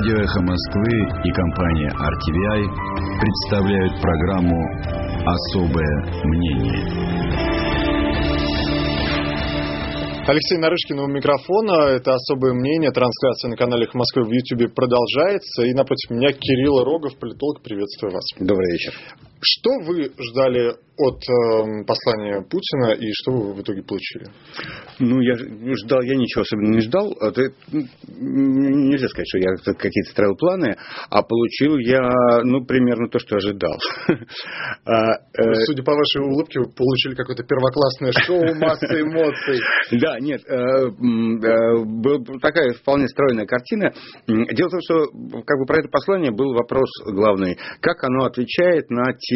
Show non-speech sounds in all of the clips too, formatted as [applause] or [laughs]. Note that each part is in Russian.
Радио «Эхо Москвы» и компания RTVI представляют программу «Особое мнение». Алексей Нарышкин у микрофона. Это особое мнение. Трансляция на канале «Эхо Москвы» в YouTube продолжается. И напротив меня Кирилл Рогов, политолог. Приветствую вас. Добрый вечер. Что вы ждали от э, послания Путина и что вы в итоге получили? Ну, я ждал, я ничего особенно не ждал. Это, нельзя сказать, что я какие-то строил планы, а получил я, ну, примерно то, что ожидал. [laughs] А, э, Судя по вашей улыбке, вы получили какое-то первоклассное шоу, масса эмоций. [laughs] Да, нет, э, э, была такая вполне стройная картина. Дело в том, что как бы про это послание был вопрос главный. Как оно отвечает на те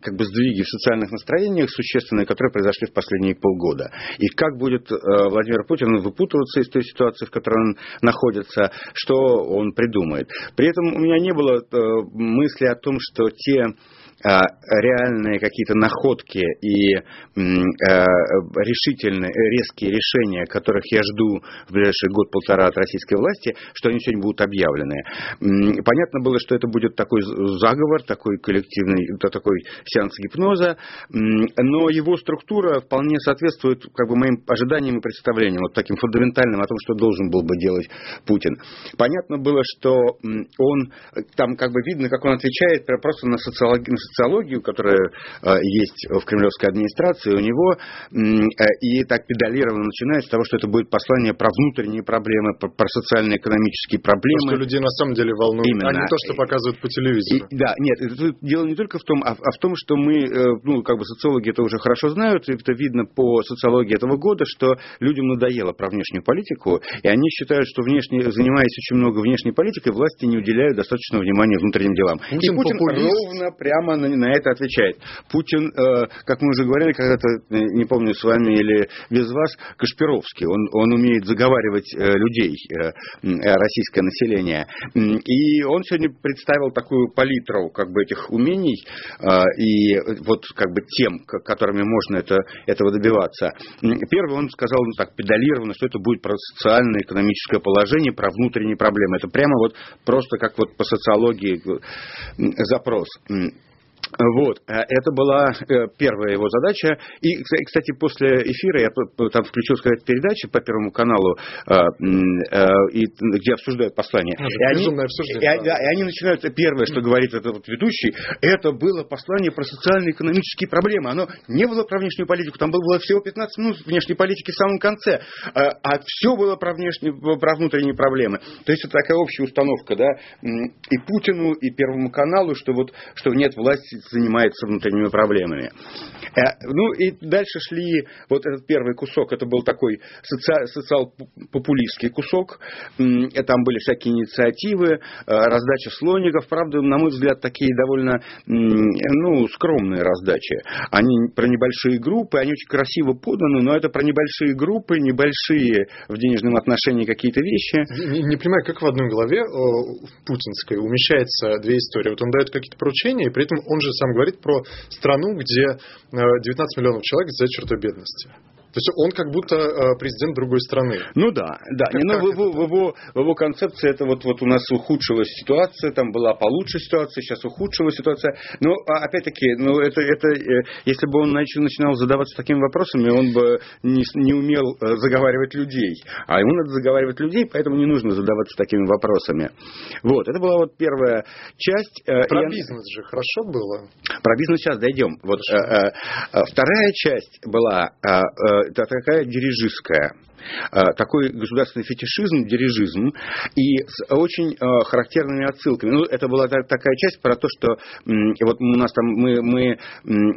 как бы сдвиги в социальных настроениях существенные, которые произошли в последние полгода. И как будет э, Владимир Путин выпутываться из той ситуации, в которой он находится, что он придумает. При этом у меня не было мысли о том, что те реальные какие-то находки и а, решительные, резкие решения, которых я жду в ближайший год-полтора от российской власти, что они сегодня будут объявлены. Понятно было, что это будет такой заговор, такой коллективный, такой сеанс гипноза, но его структура вполне соответствует как бы, моим ожиданиям и представлениям, вот таким фундаментальным о том, что должен был бы делать Путин. Понятно было, что он, там как бы видно, как он отвечает просто на социологию, социологию, которая э, есть в кремлевской администрации у него, э, и так педалированно начинает с того, что это будет послание про внутренние проблемы, про, социально-экономические проблемы. То, что людей на самом деле волнует, Именно. а не то, что показывают по телевизору. И, да, нет, это дело не только в том, а, а в том, что мы, э, ну, как бы социологи это уже хорошо знают, и это видно по социологии этого года, что людям надоело про внешнюю политику, и они считают, что внешне, занимаясь очень много внешней политикой, власти не уделяют достаточного внимания внутренним делам. Путин, и Путин ровно прямо на, на это отвечает. Путин, э, как мы уже говорили когда-то, не помню, с вами или без вас, Кашпировский. Он, он умеет заговаривать э, людей, э, российское население. И он сегодня представил такую палитру как бы этих умений и вот как бы тем, которыми можно это, этого добиваться. Первый он сказал ну, так педалированно, что это будет про социально-экономическое положение, про внутренние проблемы. Это прямо вот просто как вот по социологии запрос. Вот, э, это была э, первая его задача. И, кстати, после эфира я там включил сказать передачи по Первому каналу, э, где обсуждают послание. А, и, они, и, да, и они начинают, первое, что говорит этот вот ведущий, это было послание про социально-экономические проблемы. Оно не было про внешнюю политику, там было всего 15 минут внешней политики в самом конце, а все было про, внешние, про внутренние проблемы. То есть это такая общая установка, да, и Путину, и Первому каналу, что вот, что нет власти занимается внутренними проблемами. Э, ну и дальше шли, вот этот первый кусок, это был такой социал-популистский кусок, там были всякие инициативы, э, раздача слоников, правда, на мой взгляд, такие довольно ну, скромные раздачи. Они про небольшие группы, они очень красиво поданы, но это про небольшие группы, небольшие в денежном отношении какие-то вещи. Не, не понимаю, как в одной голове путинской умещается две истории. Вот он дает какие-то поручения, и при этом он же сам говорит про страну, где 19 э, миллионов человек за чертой бедности. То есть он как будто э, президент другой страны. Ну да, да. Как, но как в, его, в, его, в его концепции это вот, вот у нас ухудшилась ситуация, там была получше ситуация, сейчас ухудшилась ситуация. Но а, опять-таки, ну это, это, э, если бы он начинал задаваться такими вопросами, он бы не, не умел э, заговаривать людей. А ему надо заговаривать людей, поэтому не нужно задаваться такими вопросами. Вот, это была вот первая часть. Про я... бизнес же хорошо было. Про бизнес сейчас дойдем. Вот, вторая часть была такая дирижистская такой государственный фетишизм, дирижизм и с очень э, характерными отсылками. Ну, это была такая часть про то, что вот у нас там мы, мы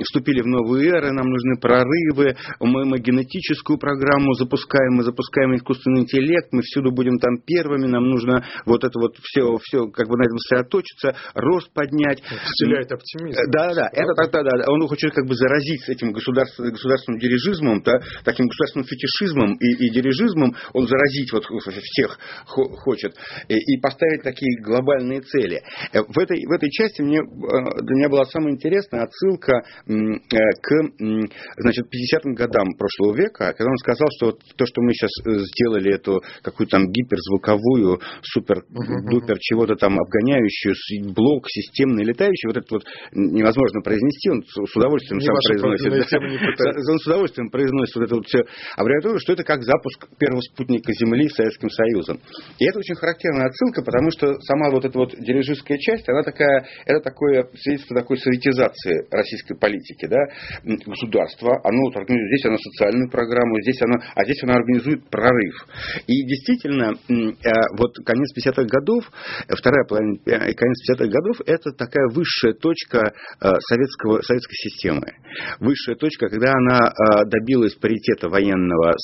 вступили в новые эры, нам нужны прорывы, мы, мы генетическую программу запускаем, мы запускаем искусственный интеллект, мы всюду будем там первыми, нам нужно вот это вот все, все как бы на этом сосредоточиться, рост поднять. Вселяет оптимизм. Да, да, это тогда, да, он хочет как бы заразить этим государственным, государственным дирижизмом, да, таким государственным фетишизмом и, и дирижизмом, он заразить вот всех хочет и поставить такие глобальные цели. В этой, в этой части мне, для меня была самая интересная отсылка к значит, 50-м годам прошлого века, когда он сказал, что вот то, что мы сейчас сделали эту какую-то там гиперзвуковую, супер-дупер чего-то там обгоняющую блок системный летающий, вот это вот невозможно произнести, он с удовольствием не сам произносит. Он [laughs] с удовольствием произносит вот это вот все аббревиатуру, что это как запуск первого спутника Земли Советским Союзом. И это очень характерная отсылка, потому что сама вот эта вот дирижистская часть, она такая, это такое свидетельство такой советизации российской политики, да, государства, оно вот организует, здесь оно социальную программу, здесь оно, а здесь оно организует прорыв. И действительно, э, вот конец 50-х годов, вторая половина, э, конец 50-х годов, это такая высшая точка э, советского, советской системы. Высшая точка, когда она добилась паритета военного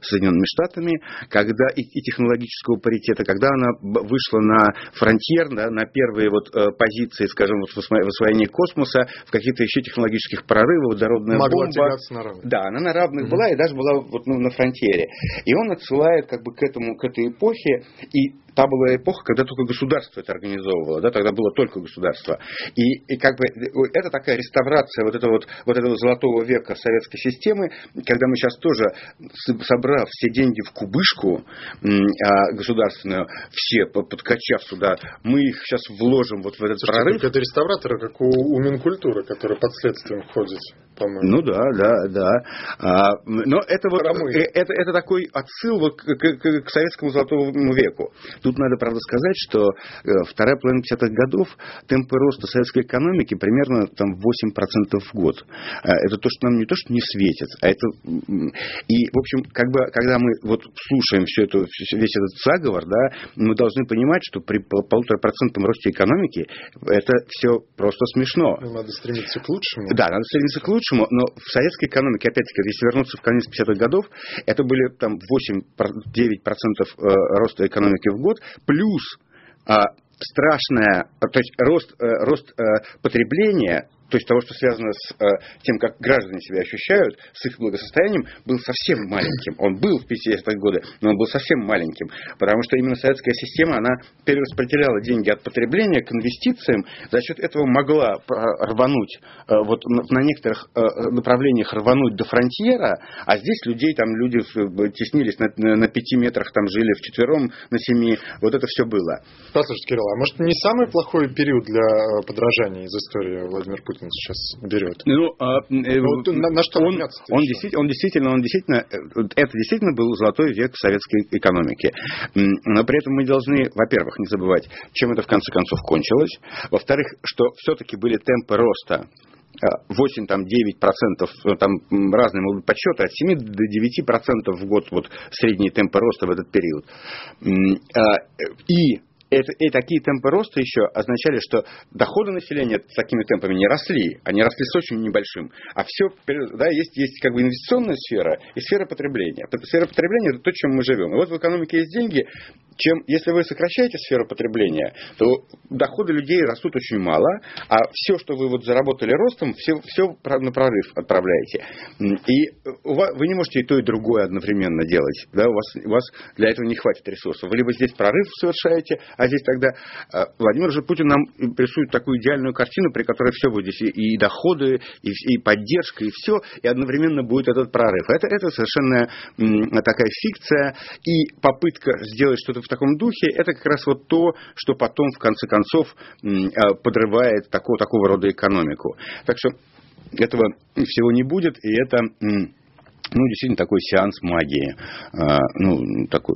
с Соединенными Штатами, когда и, и технологического паритета, когда она вышла на фронтир, да, на первые вот позиции, скажем, вот в освоении космоса, в каких-то еще технологических прорывах, водородная Могла бомба. на равных. Да, она на равных mm-hmm. была и даже была вот, ну, на фронтире. И он отсылает как бы к этому, к этой эпохе, и та была эпоха, когда только государство это организовывало, да, тогда было только государство. И, и как бы это такая реставрация вот этого, вот, вот этого золотого века советской системы, когда мы сейчас тоже, собрав все деньги в кубышку а, государственную, все подкачав сюда, мы их сейчас вложим вот в этот Слушайте, прорыв. Это реставраторы, как у, у Минкультуры, который под следствием ходит, по-моему. Ну да, да, да. А, но это вот э, это, это такой отсыл вот к, к, к советскому золотому веку. Тут надо, правда, сказать, что э, вторая половина 50-х годов темпы роста советской экономики примерно там 8% в год. Э, это то, что нам не то, что не светит, а это... И, в общем, как бы, когда мы вот слушаем все это, весь этот заговор, да, мы должны понимать, что при полутора процентном росте экономики это все просто смешно. Ну, надо стремиться к лучшему. Да, надо стремиться к лучшему, но в советской экономике, опять-таки, если вернуться в конец 50-х годов, это были там 8-9% э, роста экономики в год, год, плюс а, страшная, то есть рост, э, рост э, потребления то есть того, что связано с э, тем, как граждане себя ощущают, с их благосостоянием, был совсем маленьким. Он был в 50-е годы, но он был совсем маленьким, потому что именно советская система, она перераспределяла деньги от потребления к инвестициям, за счет этого могла рвануть, э, вот на некоторых э, направлениях рвануть до фронтьера, а здесь людей, там люди теснились на, на пяти метрах, там жили в четвером, на семи, вот это все было. Послушайте, Кирилл, а может не самый плохой период для э, подражания из истории Владимир Путин? Путин сейчас берет. Ну, а, э, ну, на, на что он, он, действительно, он действительно, он действительно, э, это действительно был золотой век советской экономики. Но при этом мы должны, во-первых, не забывать, чем это в конце концов кончилось. Во-вторых, что все-таки были темпы роста 8, там, 9 процентов, э, там разные могут быть подсчеты, от 7 до 9 процентов в год вот средние темпы роста в этот период. А, и и такие темпы роста еще означали, что доходы населения с такими темпами не росли, они росли с очень небольшим. А все, да, есть, есть как бы инвестиционная сфера и сфера потребления. Сфера потребления – это то, чем мы живем. И вот в экономике есть деньги, чем, если вы сокращаете сферу потребления, то доходы людей растут очень мало, а все, что вы вот заработали ростом, все, все на прорыв отправляете. И вы не можете и то, и другое одновременно делать. Да? У, вас, у вас для этого не хватит ресурсов. Вы либо здесь прорыв совершаете, а здесь тогда а, Владимир же Путин нам рисует такую идеальную картину, при которой все будет и, доходы, и, поддержка, и все, и одновременно будет этот прорыв. Это, это совершенно такая фикция и попытка сделать что-то в таком духе, это как раз вот то, что потом в конце концов а, подрывает такого, такого рода экономику. Так что этого всего не будет, и это ну, действительно, такой сеанс магии. А, ну, такой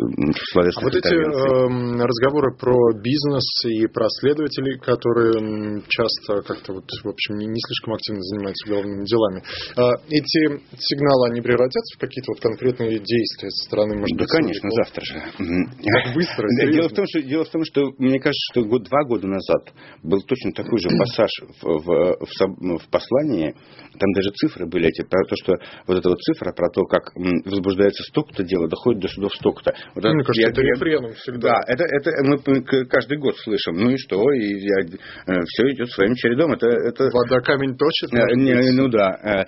словесный. А вот эти э, разговоры про бизнес и про следователей, которые часто как-то вот, в общем, не, не слишком активно занимаются уголовными делами, э, эти сигналы, они превратятся в какие-то вот конкретные действия со стороны, может да, быть, конечно, завтра же. Как быстро, дело в, том, что, дело в том, что, мне кажется, что год, два года назад был точно такой же пассаж в, в, в, в послании, там даже цифры были эти, про то, что вот эта вот цифра про то, как возбуждается столько-то дело, доходит до судов столько-то. Вот Мне кажется, я, это рефреном всегда. Да, это, это мы каждый год слышим. Ну и что? И я, э, все идет своим чередом. Это, это... Вода камень точит? Не, ну да.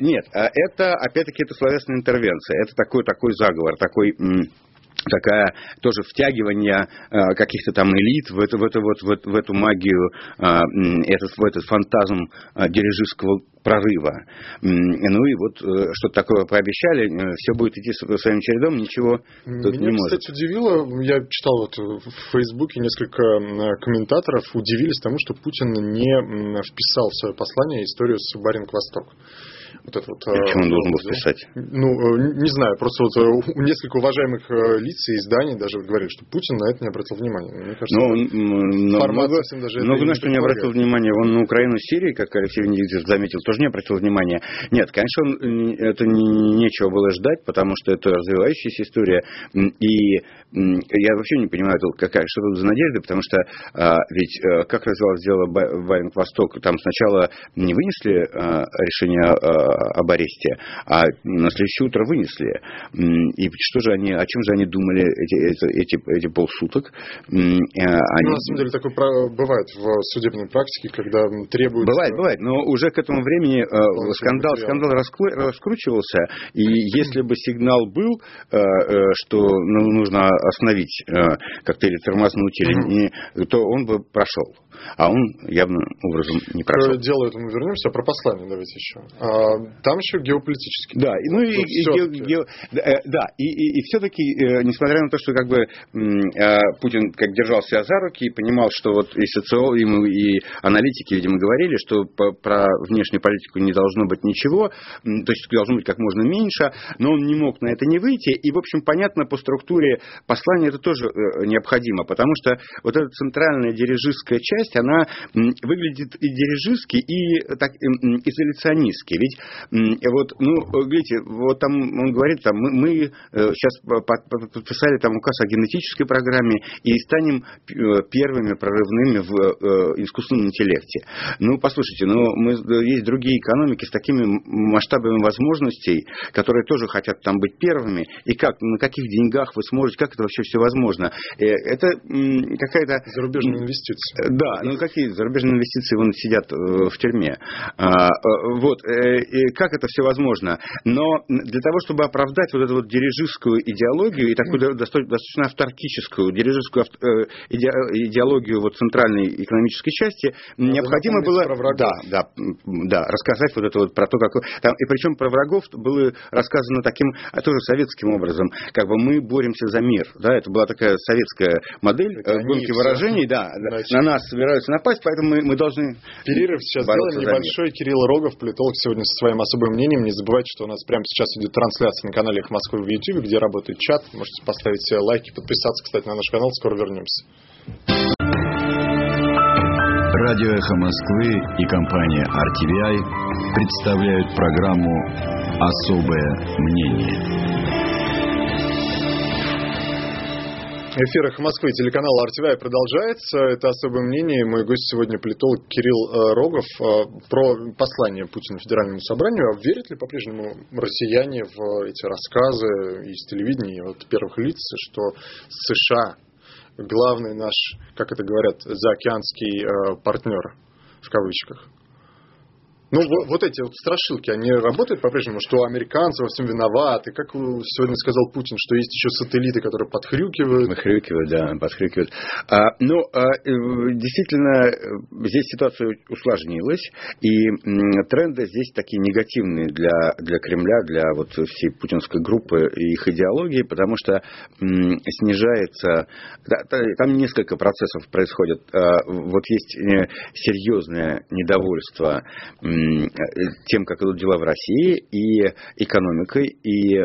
Нет, это, опять-таки, это словесная интервенция. Это такой, такой заговор, такой такая тоже втягивание э, каких-то там элит в эту, в эту, вот, в, в эту магию, э, этот, в этот фантазм э, дирижистского прорыва. Ну и вот э, что-то такое пообещали, э, все будет идти своим чередом, ничего тут Меня, не может. кстати, удивило, я читал вот в Фейсбуке несколько комментаторов, удивились тому, что Путин не вписал в свое послание историю с Баринг-Восток. Вот это вот, Почему он должен был вписать? Ну, э, не знаю, просто вот э, у нескольких уважаемых э, лиц и изданий даже говорили, что Путин на это не обратил внимания. Мне кажется, ну, формат много, даже много на что не обратил внимания. Он на Украину Сирии, как Алексей Венедиктович заметил, тоже не обратил внимания. Нет, конечно, он, это не, нечего было ждать, потому что это развивающаяся история. И я вообще не понимаю, какая, что тут за надежда, потому что а, ведь как развивалось дело Баринг-Восток, там сначала не вынесли а, решение а, об аресте, а на следующее утро вынесли. И что же они, о чем же они думали эти, эти, эти полсуток? Э, они... Ну, на самом деле такое бывает в судебной практике, когда требуют... Бывает, бывает, но уже к этому времени э, скандал, скандал раскручивался, и если бы сигнал был, э, что ну, нужно остановить как-то или тормознуть, или не, то он бы прошел. А он явным образом не прошел. К делу этому вернемся, а про послание давайте еще. Там еще геополитический. Да, ну и, и, ге, ге, э, да, и, и, и все-таки, э, несмотря на то, что как бы э, Путин как держал себя за руки и понимал, что вот и социологи, и аналитики, видимо, говорили, что про внешнюю политику не должно быть ничего, то есть должно быть как можно меньше, но он не мог на это не выйти, и, в общем, понятно, по структуре послания это тоже необходимо, потому что вот эта центральная дирижистская часть, она выглядит и дирижистски, и так, изоляционистски. Ведь вот, ну, видите, вот там он говорит, там, мы, мы э, сейчас подписали там указ о генетической программе и станем э, первыми прорывными в э, искусственном интеллекте. Ну, послушайте, ну, мы, есть другие экономики с такими масштабами возможностей, которые тоже хотят там быть первыми, и как, на каких деньгах вы сможете, как это вообще все возможно? Это какая-то... Зарубежные инвестиции. Да, ну какие зарубежные инвестиции, вон сидят в тюрьме. А, вот, как это все возможно. Но для того, чтобы оправдать вот эту вот дирижистскую идеологию и такую достаточно автаркическую дирижистскую э, идеологию вот центральной экономической части, Надо необходимо было да, да, да, рассказать вот это вот про то, как... Там, и причем про врагов было рассказано таким, а тоже советским образом, как бы мы боремся за мир. Да, это была такая советская модель это гонки выражений, да, Значит. на нас собираются напасть, поэтому мы, мы должны Перерыв сейчас сделаем небольшой. Кирилл Рогов, политолог, сегодня со своим особым мнением. Не забывайте, что у нас прямо сейчас идет трансляция на канале «Эхо Москвы» в YouTube, где работает чат. Можете поставить лайки, подписаться, кстати, на наш канал. Скоро вернемся. Радио «Эхо Москвы» и компания RTVI представляют программу «Особое мнение». Эфир «Эхо Москвы», телеканал RTVI продолжается. Это особое мнение. Мой гость сегодня политолог Кирилл э, Рогов э, про послание Путина Федеральному собранию. А верят ли по-прежнему россияне в эти рассказы из телевидения, от первых лиц, что США главный наш, как это говорят, заокеанский э, партнер в кавычках? Ну, вот, эти вот страшилки, они работают по-прежнему, что американцы во всем виноваты. Как сегодня сказал Путин, что есть еще сателлиты, которые подхрюкивают. Подхрюкивают, да, подхрюкивают. А, ну, а, э, действительно, здесь ситуация усложнилась, и тренды здесь такие негативные для, для Кремля, для вот всей путинской группы и их идеологии, потому что снижается... Там несколько процессов происходит. А, вот есть э, серьезное недовольство тем, как идут дела в России, и экономикой, и э,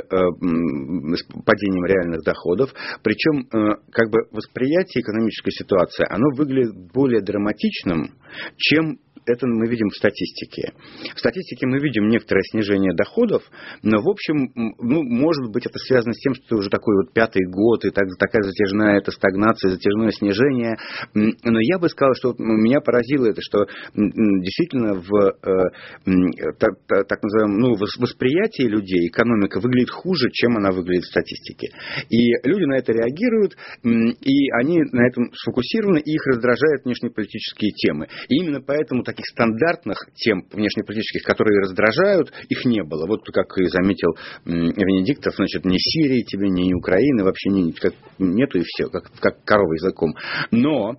падением реальных доходов. Причем, э, как бы восприятие экономической ситуации, оно выглядит более драматичным, чем это мы видим в статистике. В статистике мы видим некоторое снижение доходов, но, в общем, ну, может быть, это связано с тем, что уже такой вот пятый год, и так, такая затяжная эта стагнация, затяжное снижение. Но я бы сказал, что меня поразило это, что действительно в э, так, так называемом ну, восприятии людей экономика выглядит хуже, чем она выглядит в статистике. И люди на это реагируют, и они на этом сфокусированы, и их раздражают внешнеполитические темы. И именно поэтому таких стандартных тем внешнеполитических, которые раздражают, их не было. Вот как и заметил Венедиктов, значит, ни Сирии тебе, ни Украины вообще не, нету и все, как, как корова языком. Но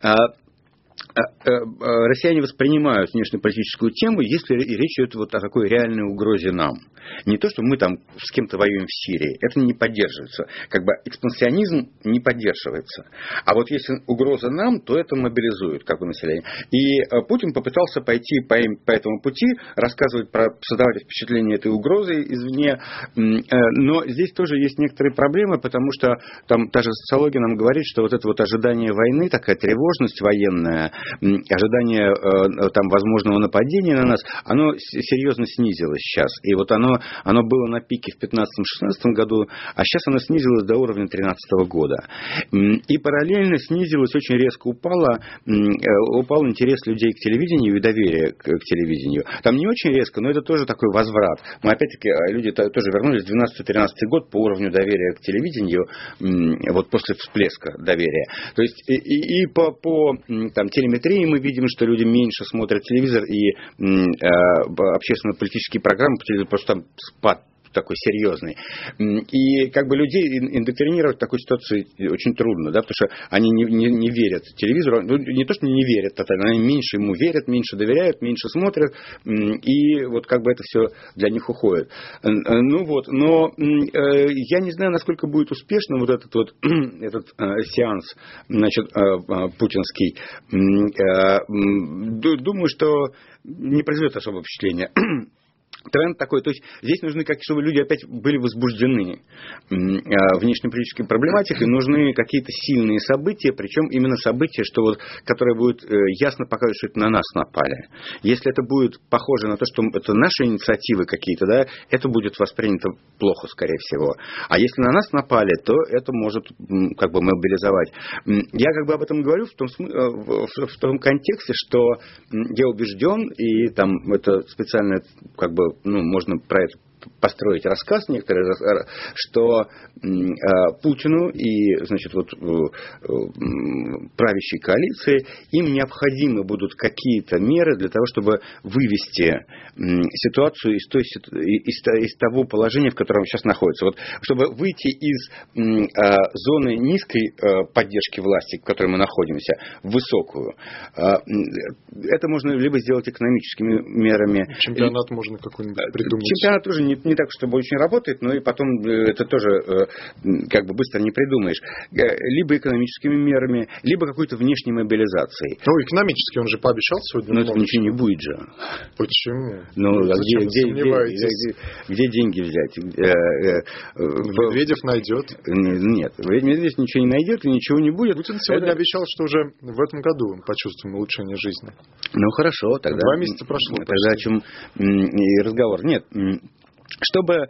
а, россияне воспринимают внешнеполитическую тему, если речь идет вот о такой реальной угрозе нам. Не то, что мы там с кем-то воюем в Сирии, это не поддерживается. Как бы экспансионизм не поддерживается. А вот если угроза нам, то это мобилизует как бы население. И э, Путин попытался пойти по, по этому пути, рассказывать про, создавать впечатление этой угрозы извне. Но здесь тоже есть некоторые проблемы, потому что там та же социология нам говорит, что вот это вот ожидание войны, такая тревожность военная, ожидание э, там, возможного нападения на нас, оно серьезно снизилось сейчас. И вот оно, оно было на пике в 2015-2016 году, а сейчас оно снизилось до уровня 2013 года. И параллельно снизилось, очень резко упало, э, упал интерес людей к телевидению и доверие к, к телевидению. Там не очень резко, но это тоже такой возврат. Мы опять-таки, э, люди тоже вернулись в 2012-2013 год по уровню доверия к телевидению, вот после всплеска доверия. То есть и, и, и по, по там, телеметрии мы видим, что люди меньше смотрят телевизор и э, общественно-политические программы по телевизору, просто там спад такой серьезный. И как бы людей индоктринировать в такой ситуации очень трудно, да, потому что они не, не, не верят телевизору, ну, не то, что не верят тотально, они меньше ему верят, меньше доверяют, меньше смотрят, и вот как бы это все для них уходит. Ну вот, но э, я не знаю, насколько будет успешным вот этот вот [clears throat] этот э, сеанс, значит, э, путинский. Думаю, что не произведет особого впечатления [clears throat] тренд такой. То есть здесь нужны, как, чтобы люди опять были возбуждены а, внешнеполитической проблематикой, нужны какие-то сильные события, причем именно события, что вот, которые будут э, ясно показывать, что это на нас напали. Если это будет похоже на то, что это наши инициативы какие-то, да, это будет воспринято плохо, скорее всего. А если на нас напали, то это может как бы мобилизовать. Я как бы об этом говорю в том, э, в том контексте, что я убежден, и там это специально как бы ну, можно про это построить рассказ некоторый, что э, Путину и значит, вот, э, э, правящей коалиции им необходимы будут какие-то меры для того, чтобы вывести ситуацию из, той, из, из того положения, в котором сейчас находится. Вот, чтобы выйти из зоны низкой поддержки власти, в которой мы находимся, в высокую. Это можно либо сделать экономическими мерами. Чемпионат можно какой-нибудь придумать. Чемпионат тоже не, не так, чтобы очень работает, но и потом э, это тоже э, как бы быстро не придумаешь. Э, либо экономическими мерами, либо какой-то внешней мобилизацией. Ну, экономически он же пообещал сегодня. Но это ничего не будет же. Почему? Ну, а где, где, где, где, где деньги взять? Медведев найдет. Нет, Медведев ничего не найдет и ничего не будет. Путин сегодня это... обещал, что уже в этом году мы почувствуем улучшение жизни. Ну, хорошо, тогда... Два месяца прошло. Тогда о чем и разговор. Нет, чтобы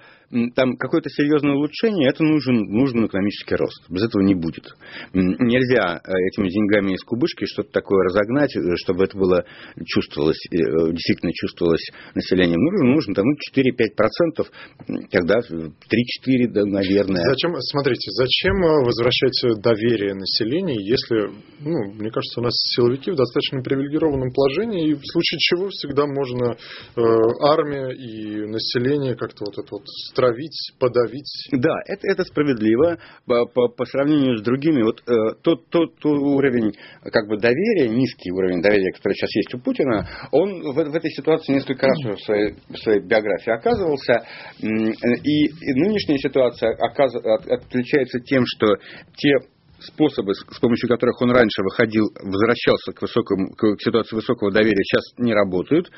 там какое-то серьезное улучшение, это нужен, нужен экономический рост. Без этого не будет. Нельзя э, этими деньгами из кубышки что-то такое разогнать, э, чтобы это было чувствовалось, э, действительно чувствовалось населением. Нужно, нужно там, ну, 4-5%, тогда 3-4, да, наверное. Зачем, смотрите, зачем возвращать доверие населения, если, ну, мне кажется, у нас силовики в достаточно привилегированном положении, и в случае чего всегда можно э, армия и население как-то вот это вот стравить, подавить. Да, это, это справедливо по, по, по сравнению с другими. Вот э, тот, тот, тот уровень как бы доверия, низкий уровень доверия, который сейчас есть у Путина, он в, в этой ситуации несколько раз в своей, в своей биографии оказывался. И, и нынешняя ситуация оказ, от, отличается тем, что те способы, с помощью которых он раньше выходил, возвращался к, высокому, к ситуации высокого доверия, сейчас не работают.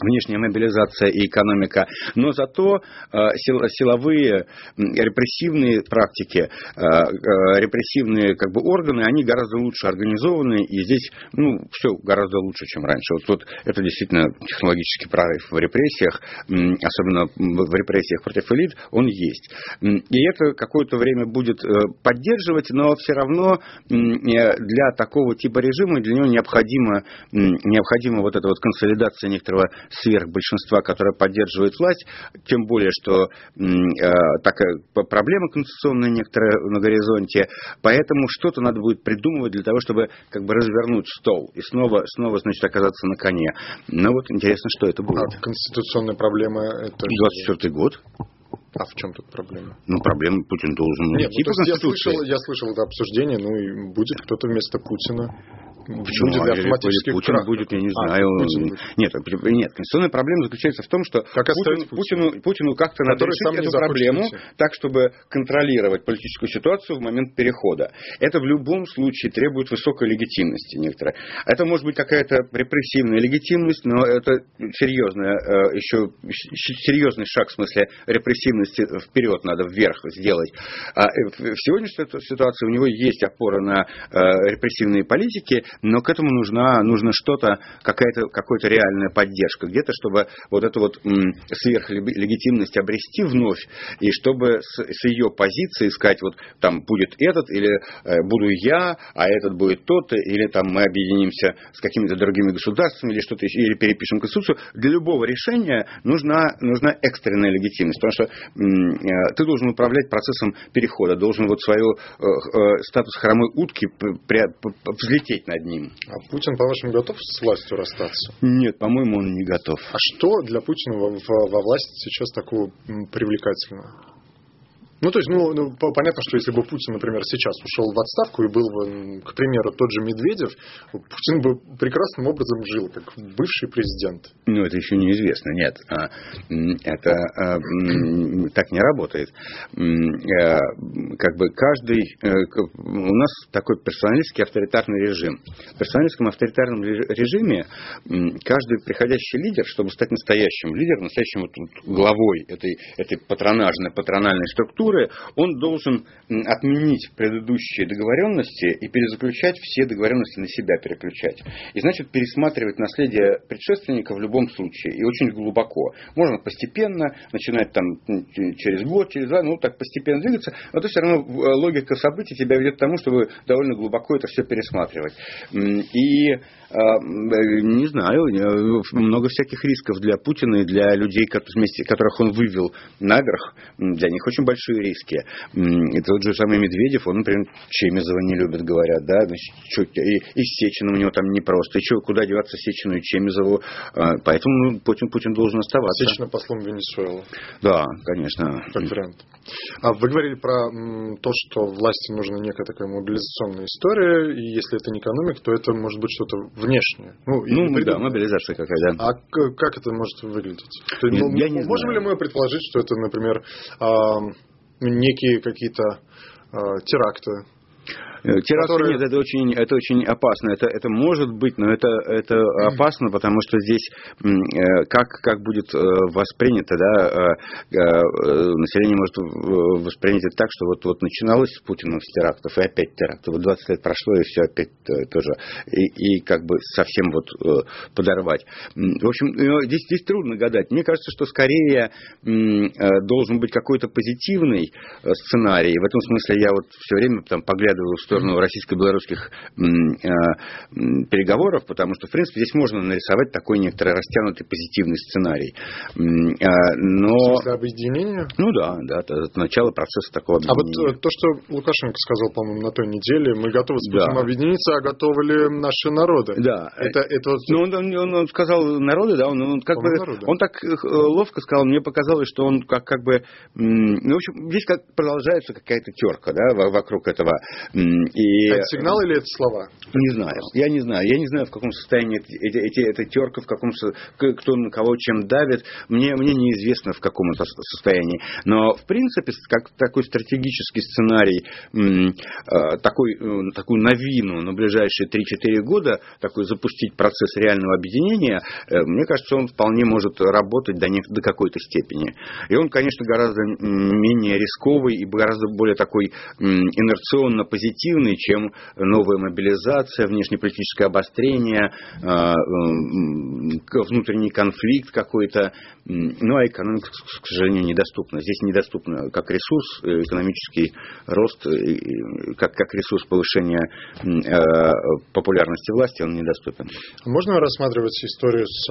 Внешняя мобилизация и экономика, но зато э, силовые репрессивные практики, э, э, репрессивные как бы органы, они гораздо лучше организованы, и здесь ну, все гораздо лучше, чем раньше. Вот тут это действительно технологический прорыв в репрессиях, особенно в репрессиях против элит, он есть. И это какое-то время будет поддерживать, но все равно для такого типа режима для него необходимо, необходима вот эта вот консолидация некоторого сверхбольшинства, которое поддерживает власть, тем более, что э, такая проблема конституционная некоторая на горизонте, поэтому что-то надо будет придумывать для того, чтобы как бы развернуть стол и снова, снова значит, оказаться на коне. Но вот интересно, что это будет. А конституционная проблема это... 24 год. А в чем тут проблема? Ну, проблема Путин должен Нет, ну, по я слышал, я слышал это обсуждение, ну и будет кто-то вместо Путина. Почему? Будет а автоматических Путин крах. будет, я не а, знаю. Нет, нет, конституционная проблема заключается в том, что как Путин, Путину, Путину как-то надо решить эту проблему так, чтобы контролировать политическую ситуацию в момент перехода. Это в любом случае требует высокой легитимности некоторой. Это может быть какая-то репрессивная легитимность, но это серьезная, э, еще серьезный шаг в смысле репрессивности вперед надо вверх сделать. А э, в сегодняшней ситуации у него есть опора на э, репрессивные политики, но к этому нужна, нужно что-то, какая-то, какая-то реальная поддержка, где-то, чтобы вот эту вот сверхлегитимность обрести вновь, и чтобы с, с ее позиции сказать, вот там будет этот, или э, буду я, а этот будет тот, или там мы объединимся с какими-то другими государствами, или что-то или перепишем Конституцию. Для любого решения нужна, нужна экстренная легитимность, потому что э, ты должен управлять процессом перехода, должен вот свою э, э, статус хромой утки взлететь над ним. А Путин, по-вашему, готов с властью расстаться? Нет, по-моему, он не готов. А что для Путина во, во власти сейчас такого привлекательного? Ну, то есть, ну, ну, понятно, что если бы Путин, например, сейчас ушел в отставку и был бы, к примеру, тот же Медведев, Путин бы прекрасным образом жил, как бывший президент. Ну, это еще неизвестно, нет. А, это а, так не работает. А, как бы каждый... Э, у нас такой персоналистский авторитарный режим. В персоналистском авторитарном режиме каждый приходящий лидер, чтобы стать настоящим лидером, настоящим вот главой этой, этой патронажной, патрональной структуры, процедуры, он должен отменить предыдущие договоренности и перезаключать все договоренности на себя переключать. И значит пересматривать наследие предшественника в любом случае и очень глубоко. Можно постепенно, начинать там через год, через два, ну так постепенно двигаться, но то все равно э, логика событий тебя ведет к тому, чтобы довольно глубоко это все пересматривать. И не знаю, много всяких рисков для Путина и для людей, вместе, которых он вывел наверх, для них очень большие риски. И тот же самый Медведев, он, например, Чемизова не любит, говорят, да, значит, что, и, и с Сечиным у него там непросто, и что, куда деваться Сечину и Чемизову, а, поэтому ну, Путин, Путин должен оставаться. Сечина послом Венесуэлы. Да, конечно. Как вариант. А вы говорили про то, что власти нужна некая такая мобилизационная история, и если это не экономика, то это может быть что-то внешнее. Ну, ну да, мобилизация какая-то. А как это может выглядеть? Я, я не можем знаю. ли мы предположить, что это, например, некие какие-то э, теракты Э, террасы которые... нет, это очень, это очень опасно. Это, это может быть, но это, это опасно, потому что здесь э, как, как будет э, воспринято, да, население может воспринять это так, что вот, вот начиналось с Путиным с терактов, и опять терактов. Вот 20 лет прошло, и все опять тоже. И, и как бы совсем вот подорвать. В общем, здесь, здесь трудно гадать. Мне кажется, что скорее должен быть какой-то позитивный сценарий. В этом смысле я вот все время там поглядываю в сторону сторону российско-белорусских э, переговоров, потому что, в принципе, здесь можно нарисовать такой некоторый растянутый позитивный сценарий. Э, но... Объединения? Ну да, да, это, начало процесса такого объединения. А вот э, то, что Лукашенко сказал, по-моему, на той неделе, мы готовы с Путиным да. объединиться, а готовы ли наши народы? Да. Это, это вот... Ну, он, он, он сказал народы, да, он, он как бы, народы. он так ловко сказал, мне показалось, что он как, как бы, ну, в общем, здесь как продолжается какая-то терка, да, вокруг этого И... Это сигнал или это слова? Не знаю. Я не знаю. Я не знаю, в каком состоянии эти, эти, эта терка, в каком кто на кого чем давит. Мне, мне неизвестно, в каком это состоянии. Но, в принципе, как такой стратегический сценарий, э, такой, э, такую новину на ближайшие 3-4 года, такой запустить процесс реального объединения, э, мне кажется, он вполне может работать до, не, до какой-то степени. И он, конечно, гораздо менее рисковый и гораздо более такой инерционно позитивный, чем новая мобилизация, внешнеполитическое обострение, а, внутренний конфликт какой-то. Ну, а экономика, к сожалению, недоступна. Здесь недоступна как ресурс, э, экономический рост, как, как ресурс повышения э, популярности власти, он недоступен. Можно рассматривать историю с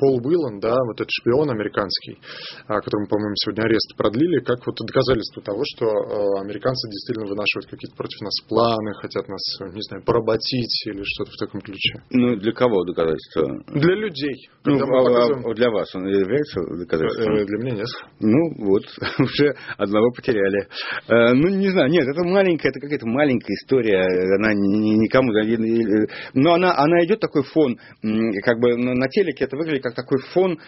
Пол Уиллан, да, вот этот шпион американский, которому, по-моему, сегодня арест продлили, как вот доказательство того, что э, американцы действительно вынашивают какие-то против нас планы, хотят нас, не знаю, поработить или что-то в таком ключе. Ну, для кого доказательство? Для людей. Ну, а, показываем... а для вас он является доказательством? Э, для меня нет. Ну, вот, [laughs] уже одного потеряли. Э, ну, не знаю, нет, это маленькая, это какая-то маленькая история, она никому... Но она, она идет такой фон, как бы на телеке это выглядит как такой фон,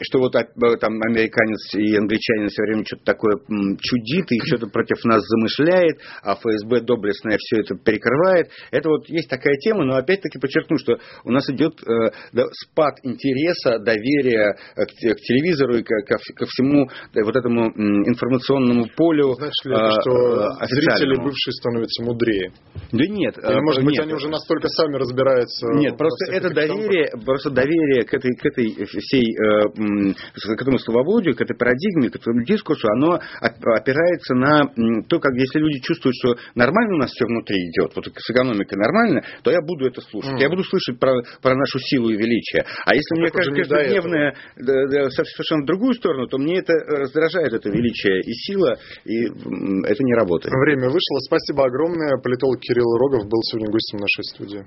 что вот там американец и англичанин все время что-то такое чудит и что-то против нас замышляет, а ФСБ доблестное все это перекрывает. Это вот есть такая тема, но опять-таки подчеркну, что у нас идет э, спад интереса, доверия к, к телевизору и ко, ко, всему вот этому информационному полю. Значит ли это, что зрители бывшие становятся мудрее? Да нет. Или, может нет. быть, они уже настолько сами разбираются? Нет, просто это доверие, просто доверие к этой, к этой всей, э, к этому словоблудию, к этой парадигме, к этому дискурсу, оно опирается на то, как если люди чувствуют, что нормально у нас все внутри идет, вот с экономикой нормально, то я буду это слушать. Mm. Я буду слышать про, про нашу силу и величие. А если мне кажется каждодневное да, да, совершенно в другую сторону, то мне это раздражает, это величие и сила, и это не работает. Время вышло. Спасибо огромное. Политолог Кирилл Рогов был сегодня гостем нашей студии.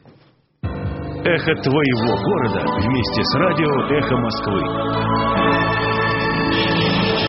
Эхо твоего города вместе с радио «Эхо Москвы».